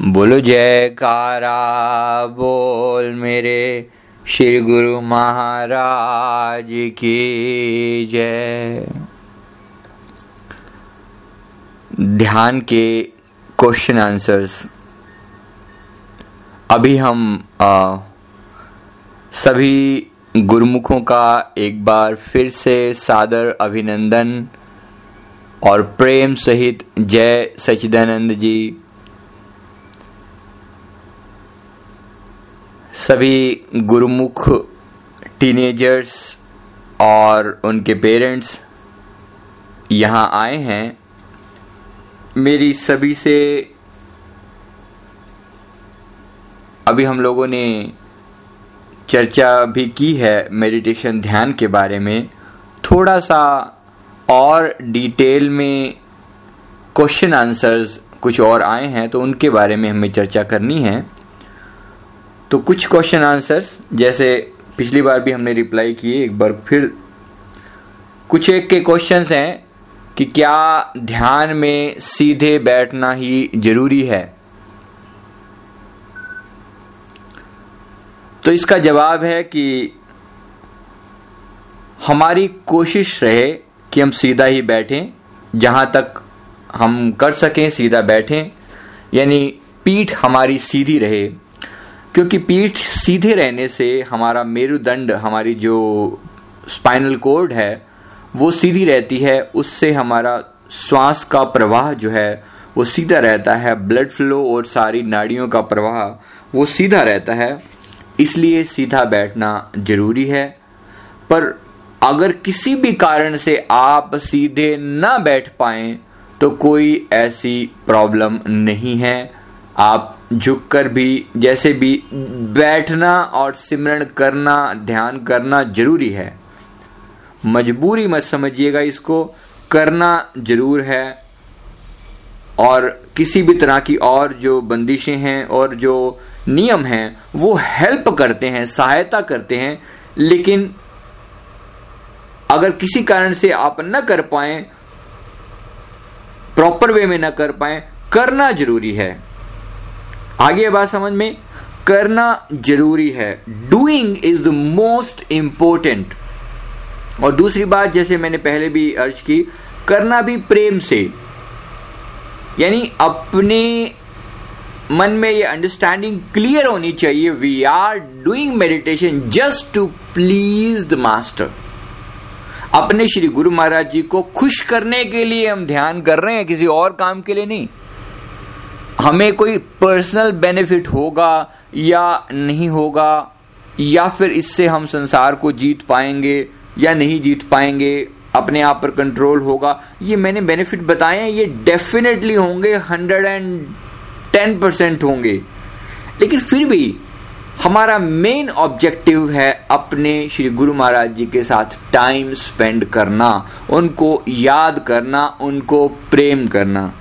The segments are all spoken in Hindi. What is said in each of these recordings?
बोलो जयकारा बोल मेरे श्री गुरु महाराज की जय। ध्यान के क्वेश्चन आंसर्स अभी हम आ, सभी गुरुमुखों का एक बार फिर से सादर अभिनंदन और प्रेम सहित जय सचिदानंद जी। सभी गुरुमुख टीनेजर्स और उनके पेरेंट्स यहाँ आए हैं। मेरी सभी से अभी हम लोगों ने चर्चा भी की है मेडिटेशन ध्यान के बारे में। थोड़ा सा और डिटेल में क्वेश्चन आंसर्स कुछ और आए हैं तो उनके बारे में हमें चर्चा करनी है। तो कुछ क्वेश्चन आंसर्स जैसे पिछली बार भी हमने रिप्लाई किए, एक बार फिर। कुछ एक के क्वेश्चंस हैं कि क्या ध्यान में सीधे बैठना ही ज़रूरी है? तो इसका जवाब है कि हमारी कोशिश रहे कि हम सीधा ही बैठें, जहाँ तक हम कर सकें सीधा बैठें। यानी पीठ हमारी सीधी रहे। क्योंकि पीठ सीधे रहने से हमारा मेरुदंड, हमारी जो स्पाइनल कोर्ड है, वो सीधी रहती है, उससे हमारा श्वास का प्रवाह जो है, वो सीधा रहता है ब्लड फ्लो और सारी नाड़ियों का प्रवाह वो सीधा रहता है, इसलिए सीधा बैठना ज़रूरी है। पर अगर किसी भी कारण से आप सीधे ना बैठ पाए तो कोई ऐसी प्रॉब्लम नहीं है। आप झुककर भी, जैसे भी बैठना और सिमरण करना, ध्यान करना ज़रूरी है। मजबूरी मत समझिएगा इसको, करना ज़रूर है। और किसी भी तरह की और जो बंदिशें हैं और जो नियम हैं, वो हेल्प करते हैं, सहायता करते हैं, लेकिन अगर किसी कारण से आप न कर पाए प्रॉपर वे में न कर पाए, करना ज़रूरी है। आगे बात समझ में? करना ज़रूरी है। Doing is the most important और दूसरी बात, जैसे मैंने पहले भी अर्ज़ की, करना भी प्रेम से। यानी अपने मन में ये अंडरस्टैंडिंग क्लियर होनी चाहिए। We are doing meditation just to please the master अपने श्री गुरु महाराज जी को खुश करने के लिए हम ध्यान कर रहे हैं, किसी और काम के लिए नहीं। हमें कोई पर्सनल बेनिफिट होगा या नहीं होगा, या फिर इससे हम संसार को जीत पाएँगे या नहीं जीत पाएँगे, अपने आप पर कंट्रोल होगा। ये मैंने बेनिफिट बताए हैं, ये डेफिनेटली होंगे हंड्रेड एंड टेन परसेंट होंगे। लेकिन फिर भी हमारा मेन ऑब्जेक्टिव है अपने श्री गुरु महाराज जी के साथ टाइम स्पेंड करना, उनको याद करना, उनको प्रेम करना।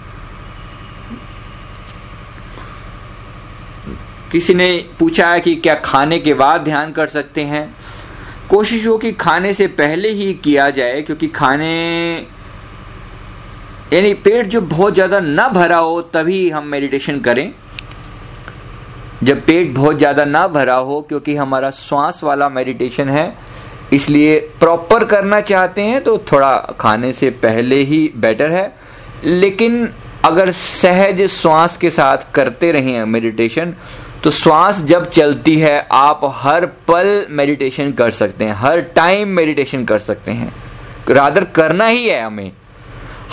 किसी ने पूछा है कि क्या खाने के बाद ध्यान कर सकते हैं? कोशिश हो कि खाने से पहले ही किया जाए, क्योंकि खाने, यानी पेट जो बहुत ज़्यादा ना भरा हो, तभी हम मेडिटेशन करें। जब पेट बहुत ज़्यादा ना भरा हो, क्योंकि हमारा श्वास वाला मेडिटेशन है, इसलिए प्रॉपर करना चाहते हैं तो थोड़ा खाने से पहले ही बेटर है। लेकिन अगर सहज श्वास के साथ करते रहे मेडिटेशन तो श्वास जब चलती है, आप हर पल मेडिटेशन कर सकते हैं, हर टाइम मेडिटेशन कर सकते हैं। रादर करना ही है हमें।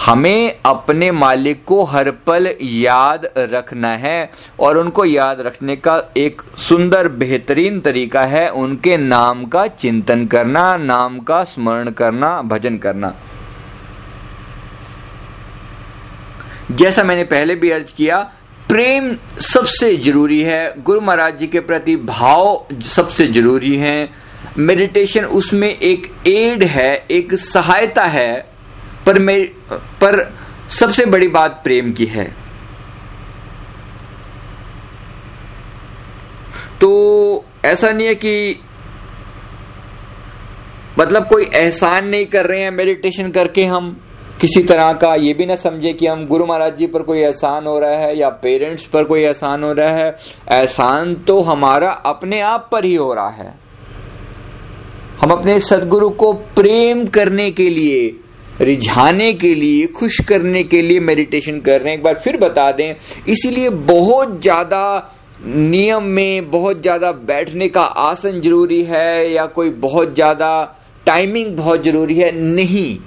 हमें अपने मालिक को हर पल याद रखना है और उनको याद रखने का एक सुंदर, बेहतरीन तरीका है उनके नाम का चिंतन करना, नाम का स्मरण करना, भजन करना। जैसा मैंने पहले भी अर्ज़ किया प्रेम सबसे ज़रूरी है। गुरु महाराज जी के प्रति भाव सबसे ज़रूरी है। मेडिटेशन उसमें एक एड है, एक सहायता है, पर पर सबसे बड़ी बात प्रेम की है। तो ऐसा नहीं है कि मतलब कोई एहसान नहीं कर रहे हैं मेडिटेशन करके हम। किसी तरह का ये भी ना समझे कि हम गुरु महाराज जी पर कोई एहसान हो रहा है या पेरेंट्स पर कोई एहसान हो रहा है, एहसान तो हमारा अपने आप पर ही हो रहा है। हम अपने सदगुरु को प्रेम करने के लिए, रिझाने के लिए, खुश करने के लिए मेडिटेशन कर रहे हैं। एक बार फिर बता दें, इसीलिए बहुत ज़्यादा नियम में, बहुत ज़्यादा बैठने का आसन ज़रूरी है या कोई बहुत ज़्यादा टाइमिंग बहुत ज़रूरी है? नहीं।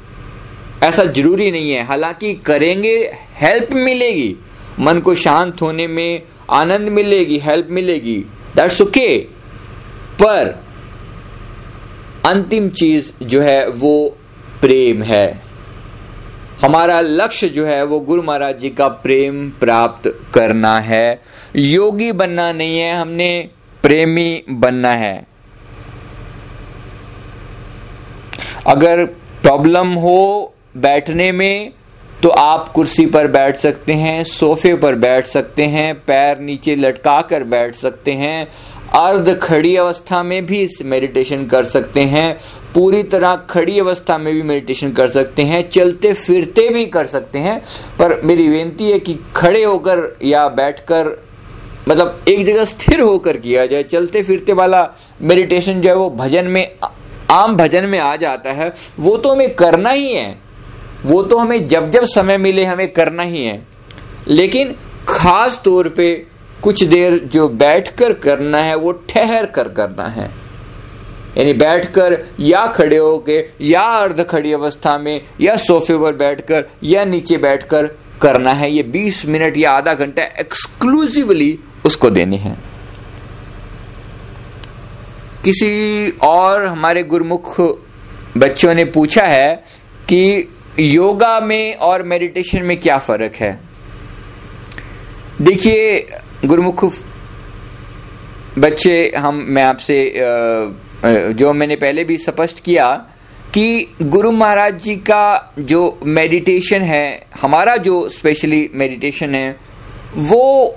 ऐसा ज़रूरी नहीं है। हालाँकि करेंगे हेल्प मिलेगी। मन को शांत होने में आनंद मिलेगी हेल्प मिलेगी। दैट्स ओके पर अंतिम चीज़ जो है, वो प्रेम है। हमारा लक्ष्य जो है, वो गुरु महाराज जी का प्रेम प्राप्त करना है। योगी बनना नहीं है, हमने प्रेमी बनना है। अगर प्रॉब्लम हो बैठने में तो आप कुर्सी पर बैठ सकते हैं, सोफे पर बैठ सकते हैं, पैर नीचे लटका कर बैठ सकते हैं, अर्ध खड़ी अवस्था में भी मेडिटेशन कर सकते हैं, पूरी तरह खड़ी अवस्था में भी मेडिटेशन कर सकते हैं, चलते फिरते भी कर सकते हैं, पर मेरी बेनती है कि खड़े होकर या बैठकर मतलब एक जगह स्थिर होकर किया जाए, चलते फिरते वाला मेडिटेशन जो है वो भजन में, आम भजन में आ जाता है, वो तो हमें करना ही है। वो तो हमें जब जब समय मिले हमें करना ही है। लेकिन खास तौर पे कुछ देर जो बैठकर करना है, वो ठहर कर करना है। यानी बैठकर या खड़े होके, या अर्ध खड़ी अवस्था में, या सोफे पर बैठकर, या नीचे बैठकर करना है। ये 20 मिनट या आधा घंटा एक्सक्लूसिवली उसको देने हैं। किसी और हमारे गुरुमुख बच्चों ने पूछा है कि योगा में और मेडिटेशन में क्या फ़र्क है? देखिए, गुरुमुख, बच्चे, हम, मैं आपसे जो मैंने पहले भी स्पष्ट किया कि गुरु महाराज जी का जो मेडिटेशन है, हमारा जो स्पेशली मेडिटेशन है, वो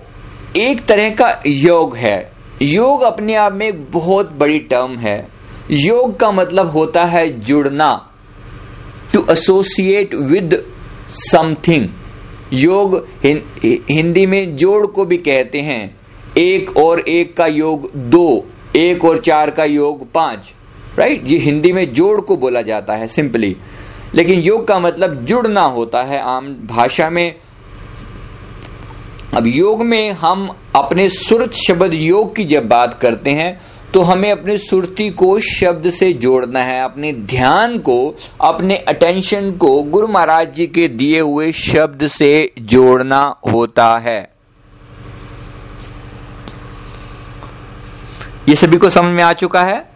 एक तरह का योग है। योग अपने आप में बहुत बड़ी टर्म है। योग का मतलब होता है जुड़ना। टू एसोसिएट विद समथिंग योग हिंदी में जोड़ को भी कहते हैं। एक और एक का योग दो, एक और चार का योग पाँच। राइट ये हिंदी में जोड़ को बोला जाता है सिंपली लेकिन योग का मतलब जुड़ना होता है आम भाषा में। अब योग में हम अपने सुरत शब्द योग की जब बात करते हैं तो हमें अपने सुरती को शब्द से जोड़ना है, अपने ध्यान को, अपने अटेंशन को गुरु महाराज जी के दिए हुए शब्द से जोड़ना होता है। ये सभी को समझ में आ चुका है?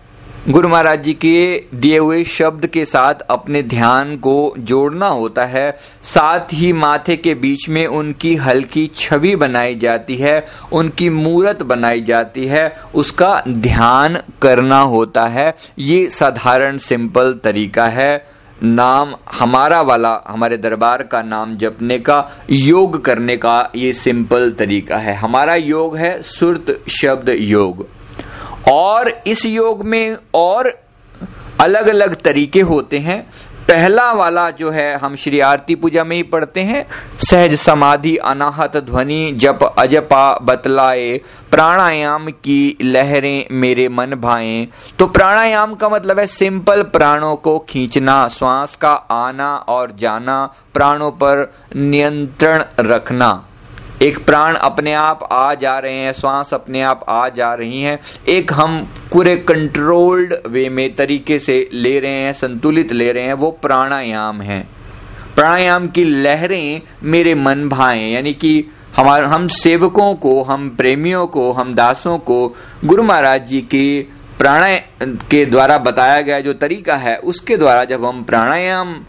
गुरु महाराज जी के दिए हुए शब्द के साथ अपने ध्यान को जोड़ना होता है। साथ ही माथे के बीच में उनकी हल्की छवि बनाई जाती है, उनकी मूरत बनाई जाती है, उसका ध्यान करना होता है। ये साधारण सिंपल तरीका है। नाम हमारा वाला, हमारे दरबार का नाम जपने का, योग करने का ये सिंपल तरीका है। हमारा योग है सुरत शब्द योग। और इस योग में और अलग अलग तरीके होते हैं। पहला वाला जो है, हम श्री आरती पूजा में ही पढ़ते हैं, सहज समाधि, अनाहत ध्वनि, जप, अजपा, बतलाए, प्राणायाम की लहरें मेरे मन भाए। तो प्राणायाम का मतलब है सिंपल प्राणों को खींचना, श्वास का आना और जाना, प्राणों पर नियंत्रण रखना। एक प्राण अपने आप आ जा रहे हैं श्वास अपने आप आ जा रही हैं। एक हम पूरे कंट्रोल्ड वे में तरीके से ले रहे हैं, संतुलित ले रहे हैं, वो प्राणायाम है। प्राणायाम की लहरें मेरे मन भाए, यानी कि हमारे, हम सेवकों को, हम प्रेमियों को, हम दासों को, गुरु महाराज जी के प्राणायाम के द्वारा बताया गया जो तरीका है, उसके द्वारा जब हम प्राणायाम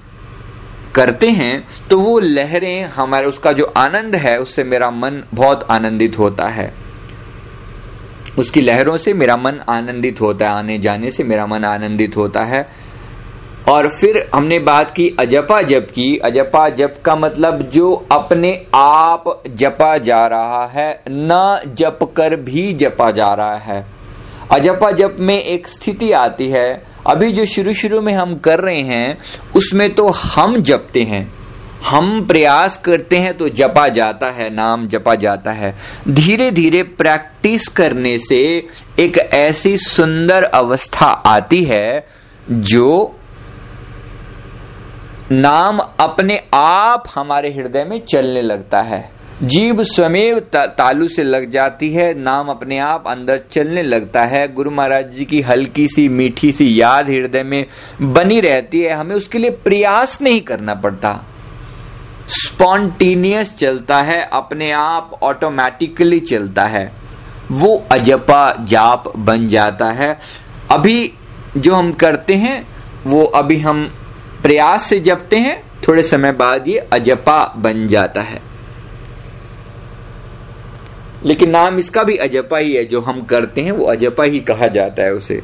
करते हैं तो वो लहरें हमारे, उसका जो आनंद है, उससे मेरा मन बहुत आनंदित होता है। उसकी लहरों से मेरा मन आनंदित होता है, आने जाने से मेरा मन आनंदित होता है। और फिर हमने बात की अजपा जप की। अजपा जप का मतलब जो अपने आप जपा जा रहा है, न जप कर भी जपा जा रहा है। अजपा जप में एक स्थिति आती है। अभी जो शुरू शुरू में हम कर रहे हैं, उसमें तो हम जपते हैं। हम प्रयास करते हैं तो जपा जाता है, नाम जपा जाता है। धीरे धीरे प्रैक्टिस करने से एक ऐसी सुंदर अवस्था आती है जो नाम अपने आप हमारे हृदय में चलने लगता है। जीव स्वमेव तालु से लग जाती है, नाम अपने आप अंदर चलने लगता है। गुरु महाराज जी की हल्की सी, मीठी सी याद हृदय में बनी रहती है। हमें उसके लिए प्रयास नहीं करना पड़ता। स्पॉन्टीनियस चलता है, अपने आप ऑटोमेटिकली चलता है। वो अजपा जाप बन जाता है। अभी जो हम करते हैं, वो अभी हम प्रयास से जपते हैं, थोड़े समय बाद ये अजपा बन जाता है। लेकिन नाम इसका भी अजपा ही है, जो हम करते हैं, वो अजपा ही कहा जाता है उसे।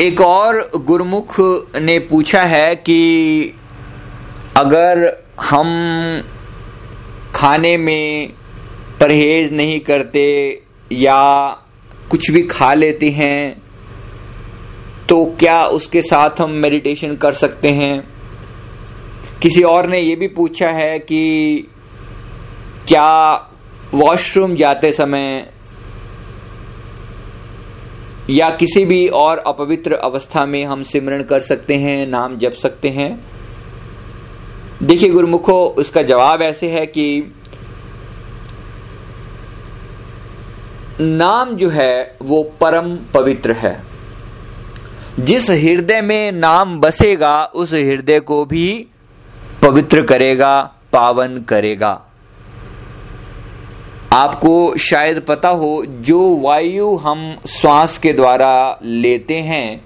एक और गुरमुख ने पूछा है कि अगर हम खाने में परहेज नहीं करते या कुछ भी खा लेते हैं तो क्या उसके साथ हम मेडिटेशन कर सकते हैं? किसी और ने यह भी पूछा है कि क्या वॉशरूम जाते समय या किसी भी और अपवित्र अवस्था में हम सिमरण कर सकते हैं, नाम जप सकते हैं। देखिए गुरुमुखो, उसका जवाब ऐसे है कि नाम जो है, वो परम पवित्र है। जिस हृदय में नाम बसेगा, उस हृदय को भी पवित्र करेगा, पावन करेगा। आपको शायद पता हो, जो वायु हम श्वास के द्वारा लेते हैं,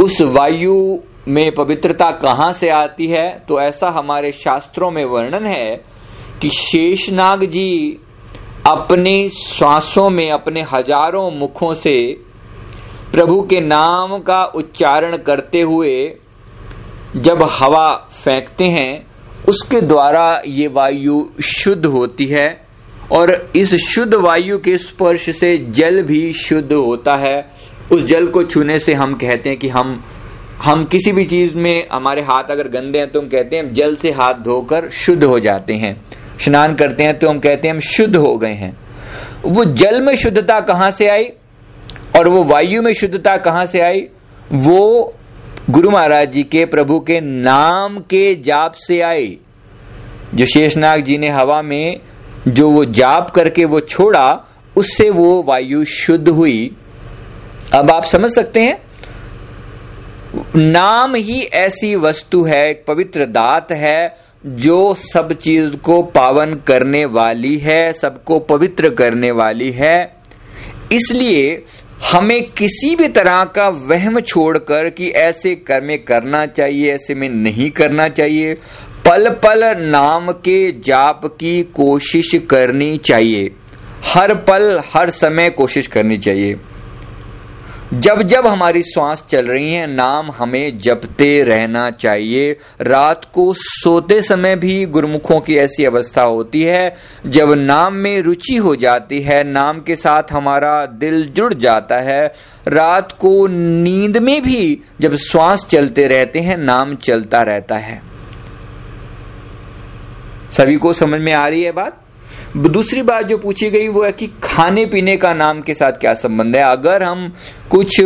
उस वायु में पवित्रता कहाँ से आती है? तो ऐसा हमारे शास्त्रों में वर्णन है कि शेषनाग जी अपने श्वासों में, अपने हज़ारों मुखों से प्रभु के नाम का उच्चारण करते हुए जब हवा फेंकते हैं उसके द्वारा ये वायु शुद्ध होती है और इस शुद्ध वायु के स्पर्श से जल भी शुद्ध होता है। उस जल को छूने से हम कहते हैं कि हम हम किसी भी चीज़ में हमारे हाथ अगर गंदे हैं तो हम कहते हैं जल से हाथ धोकर शुद्ध हो जाते हैं। स्नान करते हैं तो हम कहते हैं हम शुद्ध हो गए हैं। वो जल में शुद्धता कहाँ से आई और वो वायु में शुद्धता कहाँ से आई? वो गुरु महाराज जी के प्रभु के नाम के जाप से आए। जो शेषनाग जी ने हवा में जो वो जाप करके वो छोड़ा, उससे वो वायु शुद्ध हुई। अब आप समझ सकते हैं, नाम ही ऐसी वस्तु है, एक पवित्र दात है, जो सब चीज़ को पावन करने वाली है, सबको पवित्र करने वाली है। इसलिए हमें किसी भी तरह का वहम छोड़कर कि ऐसे कर्म करना चाहिए, ऐसे में नहीं करना चाहिए। पल पल नाम के जाप की कोशिश करनी चाहिए। हर पल, हर समय कोशिश करनी चाहिए। जब जब हमारी श्वास चल रही है, नाम हमें जपते रहना चाहिए। रात को सोते समय भी गुरुमुखों की ऐसी अवस्था होती है, जब नाम में रुचि हो जाती है, नाम के साथ हमारा दिल जुड़ जाता है। रात को नींद में भी जब श्वास चलते रहते हैं, नाम चलता रहता है। सभी को समझ में आ रही है बात? दूसरी बात जो पूछी गई वो है कि खाने पीने का नाम के साथ क्या संबंध है? अगर हम कुछ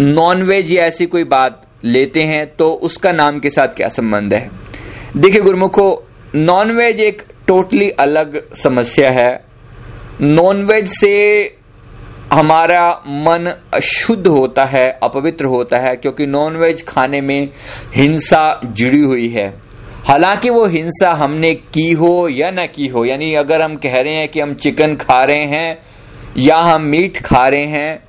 नॉनवेज या ऐसी कोई बात लेते हैं तो उसका नाम के साथ क्या संबंध है? देखिए गुरुमुखो नॉनवेज एक टोटली अलग समस्या है। नॉनवेज से हमारा मन अशुद्ध होता है, अपवित्र होता है, क्योंकि नॉनवेज खाने में हिंसा जुड़ी हुई है। हालाँकि वो हिंसा हमने की हो या न की हो, यानी अगर हम कह रहे हैं कि हम चिकन खा रहे हैं या हम मीट खा रहे हैं,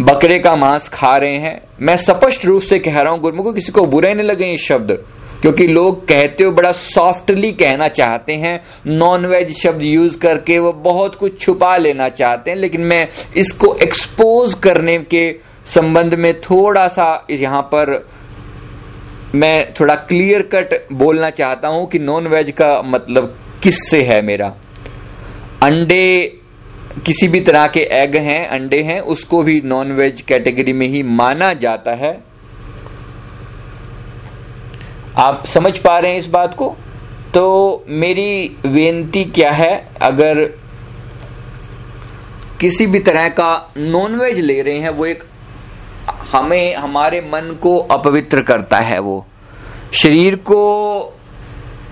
बकरे का मांस खा रहे हैं, मैं स्पष्ट रूप से कह रहा हूँ, गुरमुख, किसी को बुरे नहीं लगे ये शब्द, क्योंकि लोग कहते हो बड़ा सॉफ्टली कहना चाहते हैं नॉन वेज शब्द यूज़ करके वो बहुत कुछ छुपा लेना चाहते हैं, लेकिन मैं इसको एक्सपोज करने के संबंध में थोड़ा सा यहाँ पर मैं थोड़ा क्लियर कट बोलना चाहता हूँ कि नॉन वेज का मतलब किससे है मेरा? अंडे किसी भी तरह के एग हैं, अंडे हैं, उसको भी नॉन वेज कैटेगरी में ही माना जाता है। आप समझ पा रहे हैं इस बात को? तो मेरी बेनती क्या है? अगर किसी भी तरह का नॉनवेज ले रहे हैं, वो एक हमें, हमारे मन को अपवित्र करता है वो। शरीर को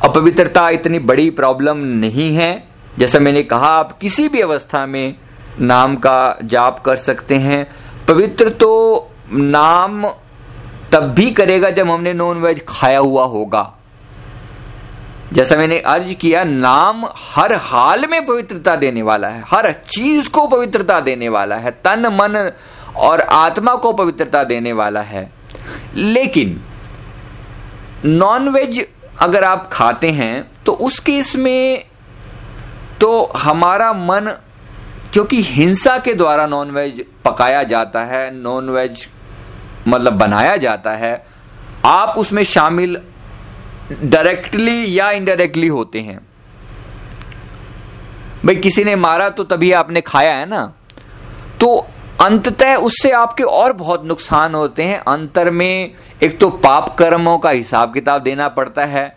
अपवित्रता इतनी बड़ी प्रॉब्लम नहीं है। जैसा मैंने कहा, आप किसी भी अवस्था में नाम का जाप कर सकते हैं। पवित्र तो नाम तब भी करेगा जब हमने नॉन वेज खाया हुआ होगा। जैसा मैंने अर्ज़ किया, नाम हर हाल में पवित्रता देने वाला है। हर चीज़ को पवित्रता देने वाला है। तन, मन और आत्मा को पवित्रता देने वाला है। लेकिन नॉन वेज अगर आप खाते हैं तो उस केस में तो हमारा मन, क्योंकि हिंसा के द्वारा नॉन वेज पकाया जाता है नॉन वेज मतलब बनाया जाता है, आप उसमें शामिल डायरेक्टली या इनडायरेक्टली होते हैं। भाई, किसी ने मारा तो तभी आपने खाया है ना? तो अंततः उससे आपके और बहुत नुकसान होते हैं। अंतर में एक तो पाप कर्मों का हिसाब किताब देना पड़ता है,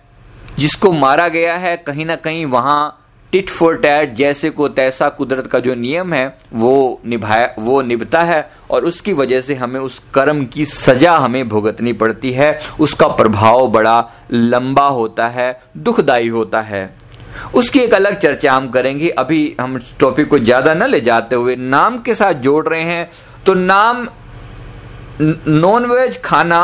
जिसको मारा गया है, कहीं ना कहीं वहाँ टिट फॉर टैट जैसे को तैसा कुदरत का जो नियम है, वो निभाया, वो निभता है, और उसकी वजह से हमें उस कर्म की सजा हमें भुगतनी पड़ती है। उसका प्रभाव बड़ा लंबा होता है, दुखदायी होता है। उसकी एक अलग चर्चा हम करेंगे। अभी हम टॉपिक को ज़्यादा न ले जाते हुए नाम के साथ जोड़ रहे हैं। तो नाम नॉन वेज खाना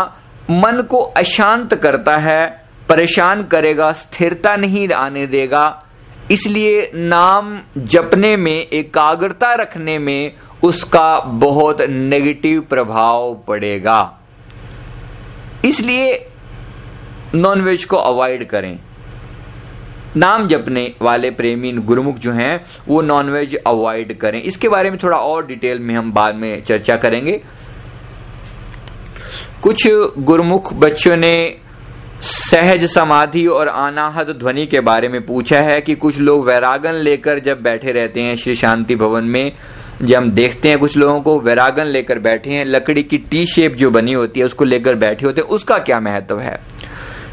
मन को अशांत करता है, परेशान करेगा, स्थिरता नहीं आने देगा। इसलिए नाम जपने में, एकाग्रता रखने में उसका बहुत नेगेटिव प्रभाव पड़ेगा। इसलिए नॉनवेज को अवॉइड करें। नाम जपने वाले प्रेमी गुरुमुख जो हैं, वो नॉनवेज अवॉइड करें। इसके बारे में थोड़ा और डिटेल में हम बाद में चर्चा करेंगे। कुछ गुरुमुख बच्चों ने सहज समाधि और अनाहत ध्वनि के बारे में पूछा है कि कुछ लोग वैरागन लेकर जब बैठे रहते हैं श्री शांति भवन में, जब हम देखते हैं कुछ लोगों को वैरागन लेकर बैठे हैं, लकड़ी की टी शेप जो बनी होती है, उसको लेकर बैठे होते हैं, उसका क्या महत्व है?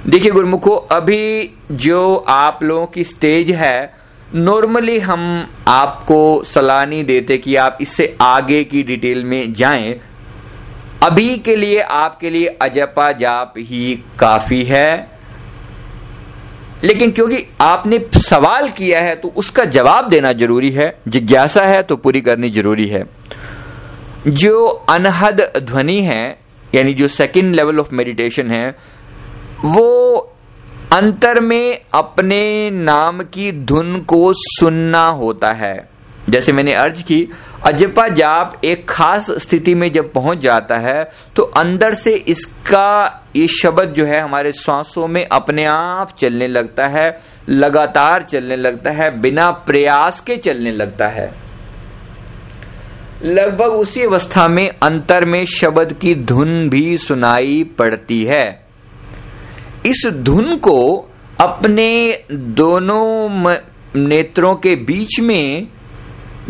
देखिए गुरुमुखो, अभी जो आप लोगों की स्टेज है नॉर्मली हम आपको सलाह नहीं देते कि आप इससे आगे की डिटेल में जाएँ। अभी के लिए, आपके लिए अजपा जाप ही काफ़ी है। लेकिन क्योंकि आपने सवाल किया है तो उसका जवाब देना ज़रूरी है, जिज्ञासा है तो पूरी करनी ज़रूरी है। जो अनहद ध्वनि है, यानी जो सेकंड लेवल ऑफ़ मेडिटेशन है वो अंतर में अपने नाम की धुन को सुनना होता है। जैसे मैंने अर्ज़ की, अजपा जाप एक खास स्थिति में जब पहुँच जाता है तो अंदर से इसका ये शब्द जो है हमारे श्वासों में अपने आप चलने लगता है, लगातार चलने लगता है, बिना प्रयास के चलने लगता है। लगभग उसी अवस्था में अंतर में शब्द की धुन भी सुनाई पड़ती है। इस धुन को अपने दोनों नेत्रों के बीच में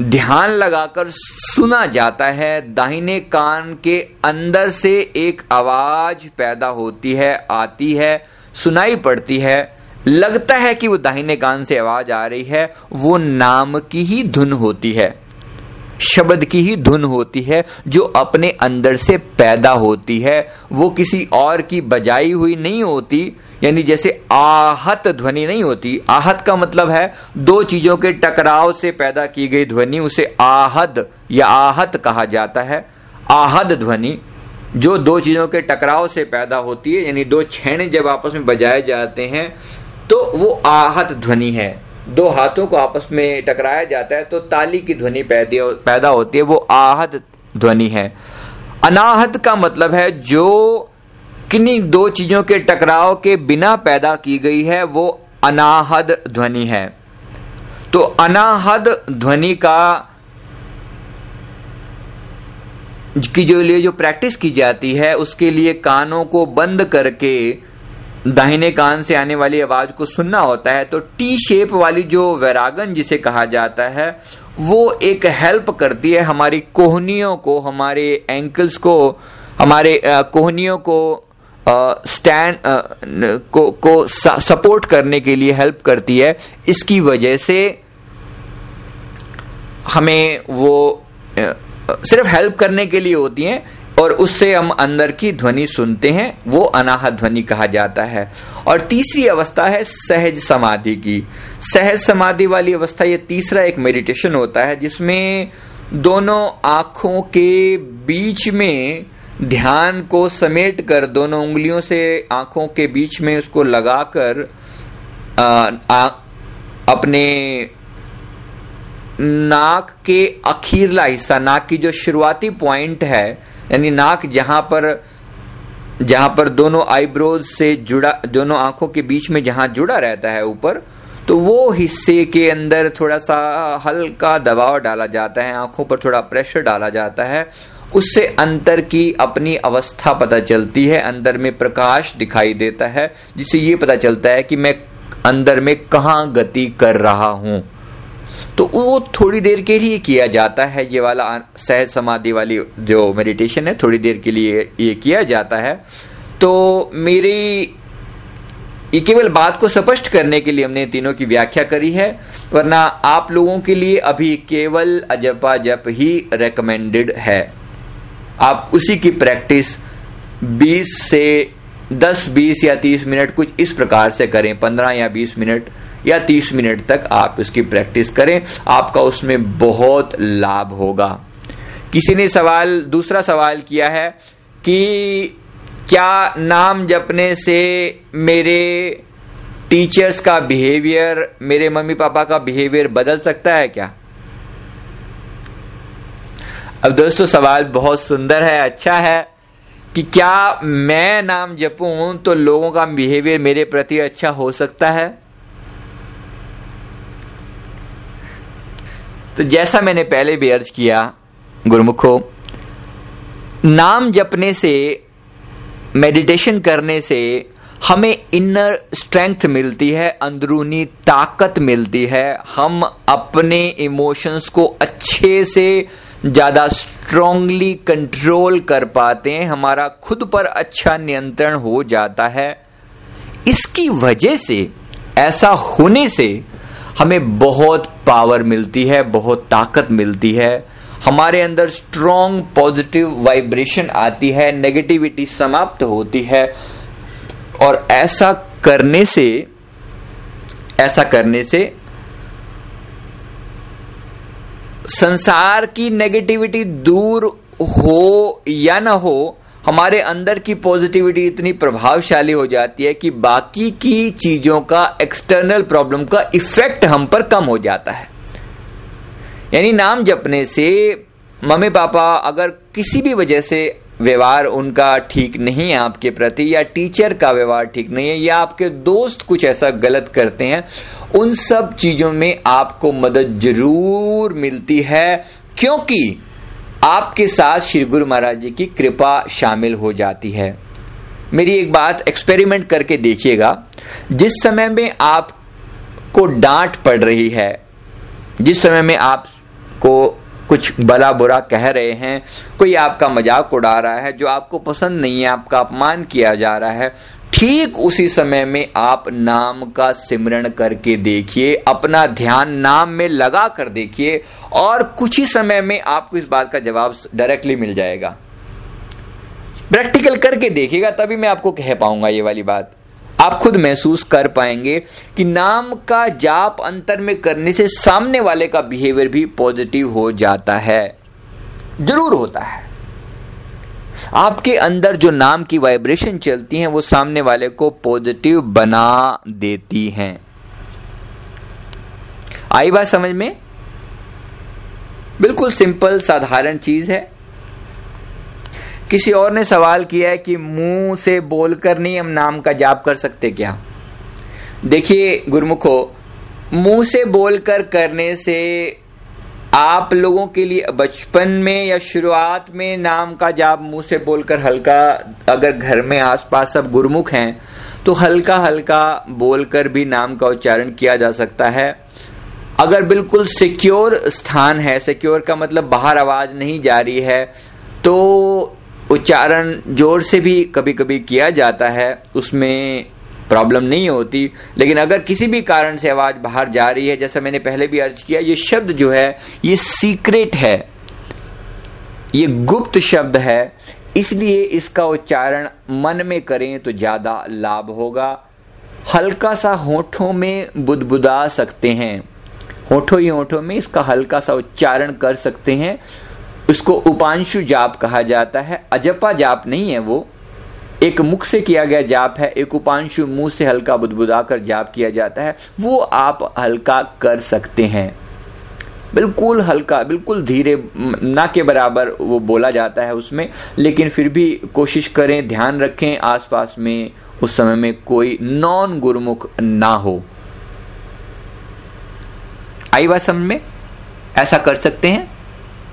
ध्यान लगाकर सुना जाता है। दाहिने कान के अंदर से एक आवाज़ पैदा होती है, आती है, सुनाई पड़ती है। लगता है कि वो दाहिने कान से आवाज़ आ रही है, वो नाम की ही धुन होती है। शब्द की ही धुन होती है, जो अपने अंदर से पैदा होती है। वो किसी और की बजाई हुई नहीं होती, यानी जैसे आहत ध्वनि नहीं होती। आहत का मतलब है, दो चीज़ों के टकराव से पैदा की गई ध्वनि, उसे आहद या आहत कहा जाता है। आहद ध्वनि, जो दो चीज़ों के टकराव से पैदा होती है, यानी दो छेने जब आपस में बजाए जाते हैं तो वो आहत ध्वनि है। दो हाथों को आपस में टकराया जाता है तो ताली की ध्वनि पैदा होती है, वो आहत ध्वनि है। अनाहत का मतलब है, जो किन्हीं दो चीज़ों के टकराव के बिना पैदा की गई है, वो अनाहद ध्वनि है। तो अनाहद ध्वनि का की जो लिए जो प्रैक्टिस की जाती है, उसके लिए कानों को बंद करके दाहिने कान से आने वाली आवाज़ को सुनना होता है तो टी शेप वाली जो वैरागन जिसे कहा जाता है, वो एक हेल्प करती है हमारी कोहनियों को, हमारे एंकल्स को, हमारे कोहनियों को स्टैंड को को सपोर्ट करने के लिए हेल्प करती है। इसकी वजह से हमें वो सिर्फ़ हेल्प करने के लिए होती हैं और उससे हम अंदर की ध्वनि सुनते हैं, वो अनाहत ध्वनि कहा जाता है। और तीसरी अवस्था है सहज समाधि की। सहज समाधि वाली अवस्था, ये तीसरा एक मेडिटेशन होता है, जिसमें दोनों आँखों के बीच में ध्यान को समेट कर, दोनों उंगलियों से आँखों के बीच में उसको लगाकर अपने नाक के अखीरला हिस्सा, नाक की जो शुरुआती पॉइंट है यानी नाक जहाँ पर जहाँ पर दोनों आईब्रोज से जुड़ा, दोनों आँखों के बीच में जहाँ जुड़ा रहता है ऊपर तो वो हिस्से के अंदर थोड़ा सा हल्का दबाव डाला जाता है, आँखों पर थोड़ा प्रेशर डाला जाता है, उससे अंतर की अपनी अवस्था पता चलती है, अंदर में प्रकाश दिखाई देता है, जिससे ये पता चलता है कि मैं अंदर में कहा गति कर रहा हूँ। तो वो थोड़ी देर के लिए किया जाता है, ये वाला सहज समाधि वाली जो मेडिटेशन है, थोड़ी देर के लिए ये किया जाता है। तो मेरी, ये केवल बात को स्पष्ट करने के लिए हमने तीनों की व्याख्या करी है, वरना आप लोगों के लिए अभी केवल अजपा जप ही रेकमेंडेड है। आप उसी की प्रैक्टिस 20 से 10 20 या 30 मिनट कुछ इस प्रकार से करें 15 या 20 मिनट। या 30 मिनट तक आप उसकी प्रैक्टिस करें, आपका उसमें बहुत लाभ होगा। किसी ने सवाल, दूसरा सवाल किया है कि क्या नाम जपने से मेरे टीचर्स का बिहेवियर, मेरे मम्मी पापा का बिहेवियर बदल सकता है क्या? अब दोस्तों, सवाल बहुत सुंदर है अच्छा है कि क्या मैं नाम जपूं तो लोगों का बिहेवियर मेरे प्रति अच्छा हो सकता है? तो जैसा मैंने पहले भी अर्ज़ किया, गुरुमुखो, नाम जपने से मेडिटेशन करने से हमें इनर स्ट्रेंथ मिलती है, अंदरूनी ताकत मिलती है। हम अपने इमोशंस को अच्छे से ज़्यादा स्ट्रोंगली कंट्रोल कर पाते हैं। हमारा खुद पर अच्छा नियंत्रण हो जाता है। इसकी वजह से, ऐसा होने से हमें बहुत पावर मिलती है, बहुत ताकत मिलती है। हमारे अंदर स्ट्रॉन्ग पॉजिटिव वाइब्रेशन आती है नेगेटिविटी समाप्त होती है। और ऐसा करने से, ऐसा करने से संसार की नेगेटिविटी दूर हो या ना हो हमारे अंदर की पॉजिटिविटी इतनी प्रभावशाली हो जाती है कि बाकी की चीज़ों का एक्सटर्नल प्रॉब्लम का इफ़ेक्ट हम पर कम हो जाता है। यानी नाम जपने से मम्मी पापा अगर किसी भी वजह से व्यवहार उनका ठीक नहीं है आपके प्रति या टीचर का व्यवहार ठीक नहीं है या आपके दोस्त कुछ ऐसा गलत करते हैं, उन सब चीज़ों में आपको मदद ज़रूर मिलती है, क्योंकि आपके साथ श्री गुरु महाराज जी की कृपा शामिल हो जाती है। मेरी एक बात एक्सपेरिमेंट करके देखिएगा। जिस समय में आपको डांट पड़ रही है, जिस समय में आपको कुछ भला बुरा कह रहे हैं, कोई आपका मज़ाक उड़ा रहा है, जो आपको पसंद नहीं है, आपका अपमान किया जा रहा है ठीक उसी समय में आप नाम का सिमरण करके देखिए, अपना ध्यान नाम में लगा कर देखिए, और कुछ ही समय में आपको इस बात का जवाब डायरेक्टली मिल जाएगा। प्रैक्टिकल करके देखिएगा, तभी मैं आपको कह पाऊँगा ये वाली बात। आप खुद महसूस कर पाएँगे कि नाम का जाप अंतर में करने से सामने वाले का बिहेवियर भी पॉजिटिव हो जाता है। ज़रूर होता है। आपके अंदर जो नाम की वाइब्रेशन चलती हैं, वो सामने वाले को पॉजिटिव बना देती हैं। आई बात समझ में? बिल्कुल सिंपल साधारण चीज़ है। किसी और ने सवाल किया है कि मुँह से बोलकर नहीं हम नाम का जाप कर सकते क्या? देखिए, गुरुमुखो, मुँह से बोलकर करने से आप लोगों के लिए बचपन में या शुरुआत में नाम का जाप मुँह से बोलकर हल्का, अगर घर में आसपास सब गुरुमुख हैं तो हल्का हल्का बोलकर भी नाम का उच्चारण किया जा सकता है। अगर बिल्कुल सिक्योर स्थान है, सिक्योर का मतलब बाहर आवाज़ नहीं जा रही है तो उच्चारण ज़ोर से भी कभी कभी किया जाता है। उसमें प्रॉब्लम नहीं होती। लेकिन अगर किसी भी कारण से आवाज़ बाहर जा रही है, जैसा मैंने पहले भी अर्ज़ किया, ये शब्द जो है, ये सीक्रेट है। ये गुप्त शब्द है। इसलिए इसका उच्चारण मन में करें तो ज़्यादा लाभ होगा। हल्का सा होठों में बुदबुदा सकते हैं। होठों ही होठों में इसका हल्का सा उच्चारण कर सकते हैं। उसको उपांशु जाप कहा जाता है। अजपा जाप नहीं है वो। एक मुख से किया गया जाप है, एक उपांशु मुँह से हल्का बुदबुदा कर जाप किया जाता है, वो आप हल्का कर सकते हैं। बिल्कुल हल्का, बिल्कुल धीरे, ना के बराबर वो बोला जाता है उसमें, लेकिन फिर भी कोशिश करें, ध्यान रखें, आसपास में, उस समय में कोई नॉन गुरुमुख ना हो। आई बात समझ में? ऐसा कर सकते हैं?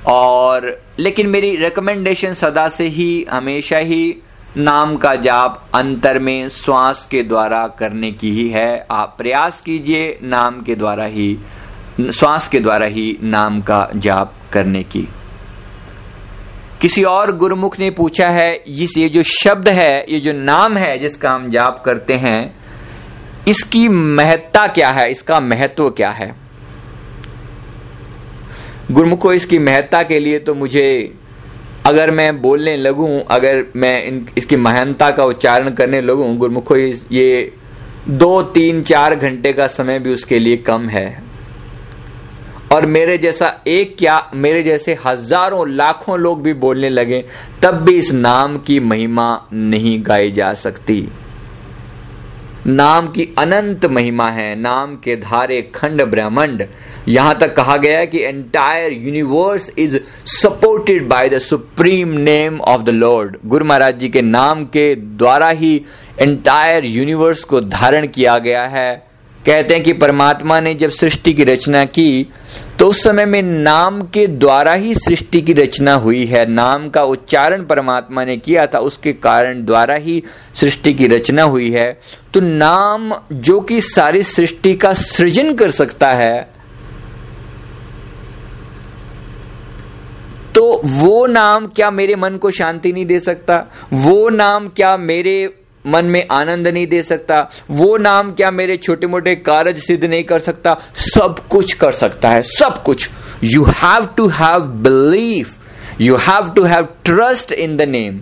और, लेकिन मेरी रिकमेंडेशन सदा से ही, हमेशा ही नाम का जाप अंतर में श्वास के द्वारा करने की ही है। आप प्रयास कीजिए नाम के द्वारा ही, श्वास के द्वारा ही नाम का जाप करने की। किसी और गुरुमुख ने पूछा है, इस ये जो शब्द है, ये जो नाम है जिसका हम जाप करते हैं, इसकी महत्ता क्या है, इसका महत्व क्या है? गुरमुखो, इसकी महत्ता के लिए तो मुझे अगर मैं बोलने लगूं अगर मैं इन, इसकी महानता का उच्चारण करने लगूं गुरमुखो ये दो तीन चार घंटे का समय भी उसके लिए कम है। और मेरे जैसा एक क्या मेरे जैसे हज़ारों लाखों लोग भी बोलने लगे तब भी इस नाम की महिमा नहीं गाई जा सकती। नाम की अनंत महिमा है, नाम के धारे खंड ब्रह्मंड। यहाँ तक कहा गया है कि entire universe is supported by the supreme name of the lord Guru Maharaj ji के नाम के द्वारा ही एंटायर यूनिवर्स को धारण किया गया है। कहते हैं कि परमात्मा ने जब सृष्टि की रचना की तो उस समय में नाम के द्वारा ही सृष्टि की रचना हुई है। नाम का उच्चारण परमात्मा ने किया था, उसके कारण द्वारा ही सृष्टि की रचना हुई है। तो नाम जो कि सारी सृष्टि का सृजन कर सकता है तो वो नाम क्या मेरे मन को शांति नहीं दे सकता? वो नाम क्या मेरे मन में आनंद नहीं दे सकता। वो नाम क्या मेरे छोटे मोटे कार्य सिद्ध नहीं कर सकता? सब कुछ कर सकता है, सब कुछ। You have to have believe you have to have trust in the name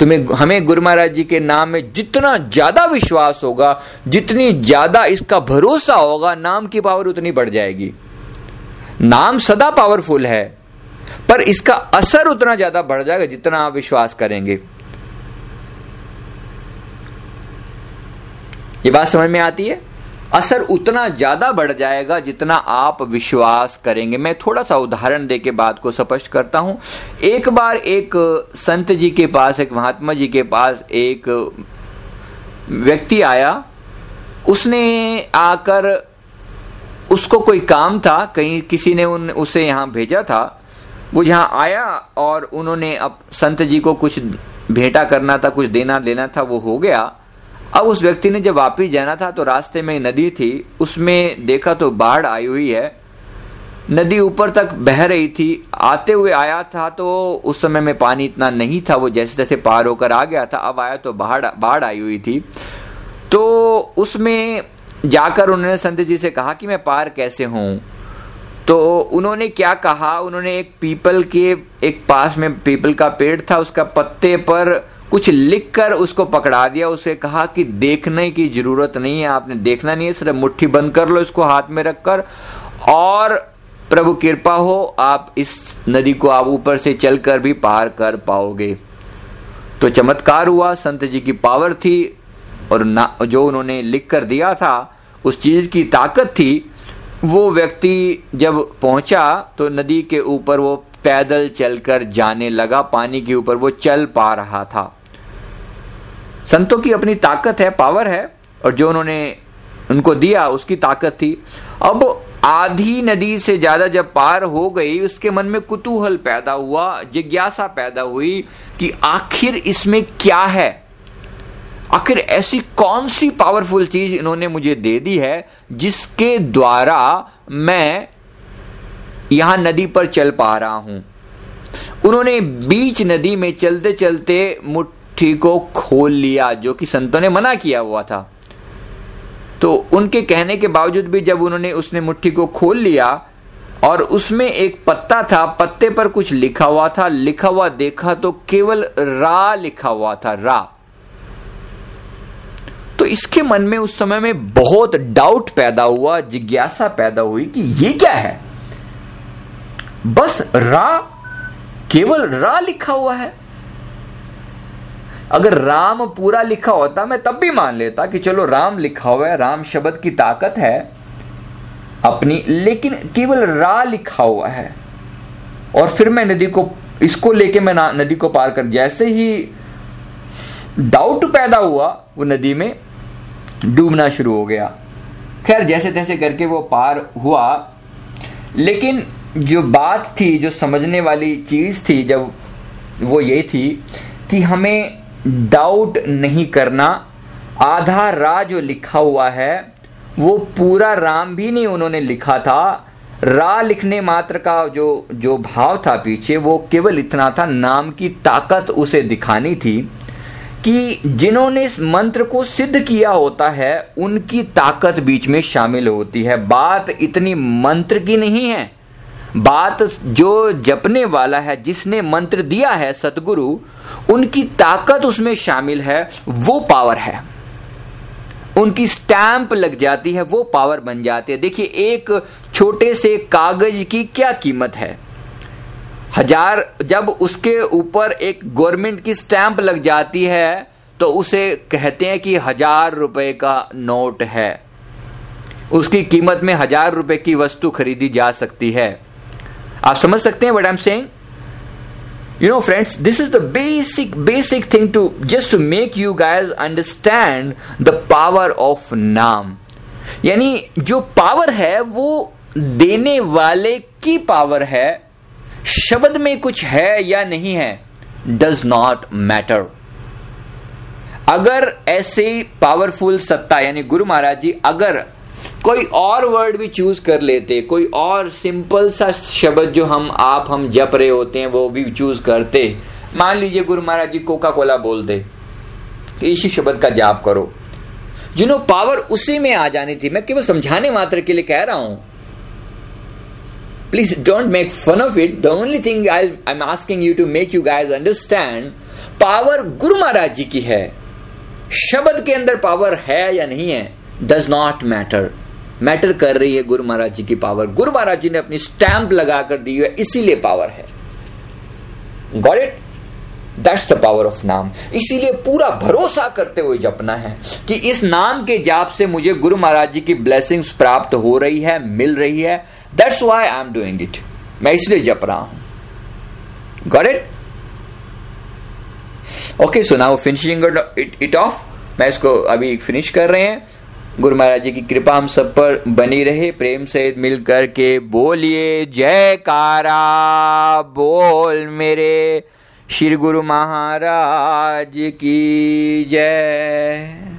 तुम्हें हमें गुरु महाराज जी के नाम में जितना ज़्यादा विश्वास होगा, जितनी ज़्यादा इसका भरोसा होगा, नाम की पावर उतनी बढ़ जाएगी। नाम सदा पावरफुल है, पर इसका असर उतना ज़्यादा बढ़ जाएगा जितना आप विश्वास करेंगे। ये बात समझ में आती है? असर उतना ज़्यादा बढ़ जाएगा जितना आप विश्वास करेंगे। मैं थोड़ा सा उदाहरण दे के बात को स्पष्ट करता हूँ। एक बार एक संत जी के पास, एक महात्मा जी के पास एक व्यक्ति आया। उसने आकर उसको कोई काम था, कहीं किसी ने उन, उसे यहाँ भेजा था। वो यहाँ आया और उन्होंने अब संत जी को कुछ भेंटा करना था, कुछ देना देना था, वो हो गया। अब उस व्यक्ति ने जब वापिस जाना था तो रास्ते में नदी थी, उसमें देखा तो बाढ़ आई हुई है। नदी ऊपर तक बह रही थी, आते हुए आया था तो उस समय में पानी इतना नहीं था, वो जैसे जैसे पार होकर आ गया था, अब आया तो बाढ़ बाढ़ आई हुई थी। तो उसमें जाकर उन्होंने संत जी से कहा कि मैं पार कैसे हूँ? तो उन्होंने क्या कहा? उन्होंने एक पीपल के, एक पास में पीपल का पेड़ था, उसका पत्ते पर कुछ लिखकर उसको पकड़ा दिया, उसे कहा कि देखने की ज़रूरत नहीं है, आपने देखना नहीं है, सिर्फ़ मुट्ठी बंद कर लो इसको हाथ में रखकर, और प्रभु कृपा हो, आप इस नदी को आप ऊपर से चलकर भी पार कर पाओगे। तो चमत्कार हुआ, संत जी की पावर थी, और जो उन्होंने लिख कर दिया था, उस चीज़ की ताकत थी, वो व्यक्ति जब पहुँचा तो नदी के ऊपर वो पैदल चलकर जाने लगा, पानी के ऊपर वो चल पा रहा था। संतों की अपनी ताकत है पावर है, और जो उन्होंने उनको दिया, उसकी ताकत थी। अब आधी नदी से ज़्यादा जब पार हो गई, उसके मन में कुतूहल पैदा हुआ, जिज्ञासा पैदा हुई कि आखिर इसमें क्या है? आखिर ऐसी कौन सी पावरफुल चीज़ इन्होंने मुझे दे दी है, जिसके द्वारा मैं यहाँ नदी पर चल पा रहा हूँ? उन्होंने बीच नदी में चलते चलते मुट्ठी को खोल लिया, जो कि संतों ने मना किया हुआ था। तो उनके कहने के बावजूद भी जब उन्होंने उसने मुट्ठी को खोल लिया, और उसमें एक पत्ता था, पत्ते पर कुछ लिखा हुआ था, लिखा हुआ देखा तो केवल रा लिखा हुआ था, रा। तो इसके मन में उस समय में बहुत डाउट पैदा हुआ, जिज्ञासा पैदा हुई कि ये क्या है? बस रा, केवल रा लिखा हुआ है। अगर राम पूरा लिखा होता, मैं तब भी मान लेता कि चलो राम लिखा हुआ है, राम शब्द की ताकत है अपनी, लेकिन केवल रा लिखा हुआ है। और फिर मैं नदी को, इसको लेके मैं नदी को पार कर, जैसे ही डाउट पैदा हुआ, वो नदी में डूबना शुरू हो गया। खैर जैसे तैसे करके वो पार हुआ। लेकिन जो बात थी, जो समझने वाली चीज़ थी, जब वो ये थी कि हमें डाउट नहीं करना। आधा रा जो लिखा हुआ है, वो पूरा राम भी नहीं उन्होंने लिखा था। रा लिखने मात्र का जो जो भाव था पीछे, वो केवल इतना था, नाम की ताकत उसे दिखानी थी कि जिन्होंने इस मंत्र को सिद्ध किया होता है, उनकी ताकत बीच में शामिल होती है। बात इतनी मंत्र की नहीं है। बात जो जपने वाला है, जिसने मंत्र दिया है सतगुरु, उनकी ताकत उसमें शामिल है, वो पावर है। उनकी स्टैंप लग जाती है, वो पावर बन जाती है। देखिए, एक छोटे से कागज़ की क्या कीमत है? हज़ार, जब उसके ऊपर एक गवर्नमेंट की स्टैंप लग जाती है तो उसे कहते हैं कि हज़ार रुपए का नोट है। उसकी कीमत में हज़ार रुपए की वस्तु खरीदी जा सकती है। आप समझ सकते हैं what I am saying you know, friends, this is the basic basic thing to, just to make you guys understand the power of नाम यानी, जो पावर है, वो देने वाले की पावर है, शब्द में कुछ है या नहीं है डज नॉट मैटर अगर ऐसे पावरफुल सत्ता, यानी गुरु महाराज जी, अगर कोई और वर्ड भी चूज़ कर लेते, कोई और सिंपल सा शब्द जो हम, आप, हम जप रहे होते हैं, वो भी चूज़ करते। मान लीजिए गुरु महाराज जी कोका कोला बोलते इसी शब्द का जाप करो। जिन्हों पावर उसी में आ जानी थी। मैं केवल समझाने मात्र के लिए कह रहा हूँ। Please don't make fun of it the only thing I I am asking you to make you guys understand power Guru Maharaj ji की है। शब्द के अंदर पावर है या नहीं है? डज नॉट मैटर मैटर कर रही है गुरु महाराज जी की पावर गुरु महाराज जी ने अपनी स्टैंप लगाकर दी है, इसीलिए पावर है. Got it that's the power of naam इसीलिए पूरा भरोसा करते हुए जपना है कि इस नाम के जाप से मुझे गुरु महाराज जी की ब्लेसिंग्स प्राप्त हो रही है, मिल रही है. That's why I am doing it मैं इसलिए जप रहा हूँ. Got it okay so now finishing it off मैं इसको अभी फिनिश कर रहे हैं. गुरु महाराज जी की कृपा हम सब पर बनी रहे, प्रेम से मिल कर के बोलिए, जयकारा, बोल मेरे श्री गुरु महाराज की जय।